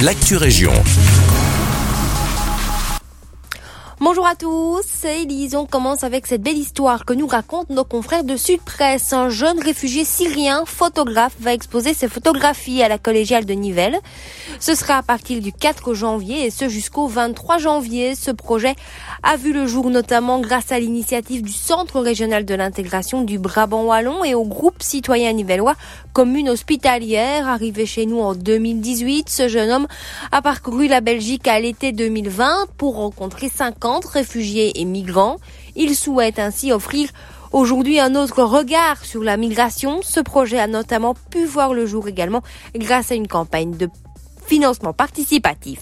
l'actu région. Bonjour à tous, c'est Elise. On commence avec cette belle histoire que nous racontent nos confrères de Sud Presse. Un jeune réfugié syrien, photographe, va exposer ses photographies à la collégiale de Nivelles. Ce sera à partir du 4 janvier et ce jusqu'au 23 janvier. Ce projet a vu le jour notamment grâce à l'initiative du Centre régional de l'intégration du Brabant Wallon et au groupe citoyen nivellois Commune hospitalière. Arrivé chez nous en 2018, ce jeune homme a parcouru la Belgique à l'été 2020 pour rencontrer 50 réfugiés et migrants. Il souhaite ainsi offrir aujourd'hui un autre regard sur la migration. Ce projet a notamment pu voir le jour également grâce à une campagne de financement participatif.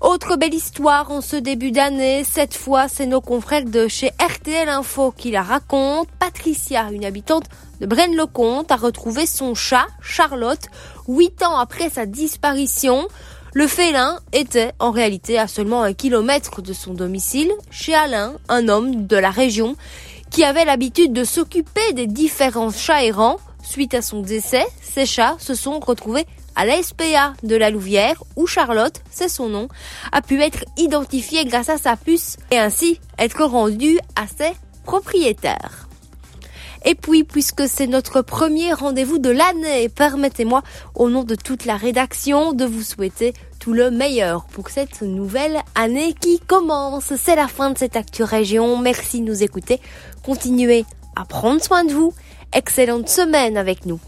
Autre belle histoire en ce début d'année, cette fois c'est nos confrères de chez RTL Info qui la racontent. Patricia, une habitante de Braine-le-Comte, a retrouvé son chat, Charlotte, huit ans après sa disparition. Le félin était en réalité à seulement un kilomètre de son domicile, chez Alain, un homme de la région, qui avait l'habitude de s'occuper des différents chats errants. Suite à son décès, ces chats se sont retrouvés à la SPA de la Louvière, où Charlotte, c'est son nom, a pu être identifiée grâce à sa puce et ainsi être rendue à ses propriétaires. Et puis, puisque c'est notre premier rendez-vous de l'année, permettez-moi, au nom de toute la rédaction, de vous souhaiter tout le meilleur pour cette nouvelle année qui commence. C'est la fin de cette Actu Région. Merci de nous écouter. Continuez à prendre soin de vous. Excellente semaine avec nous.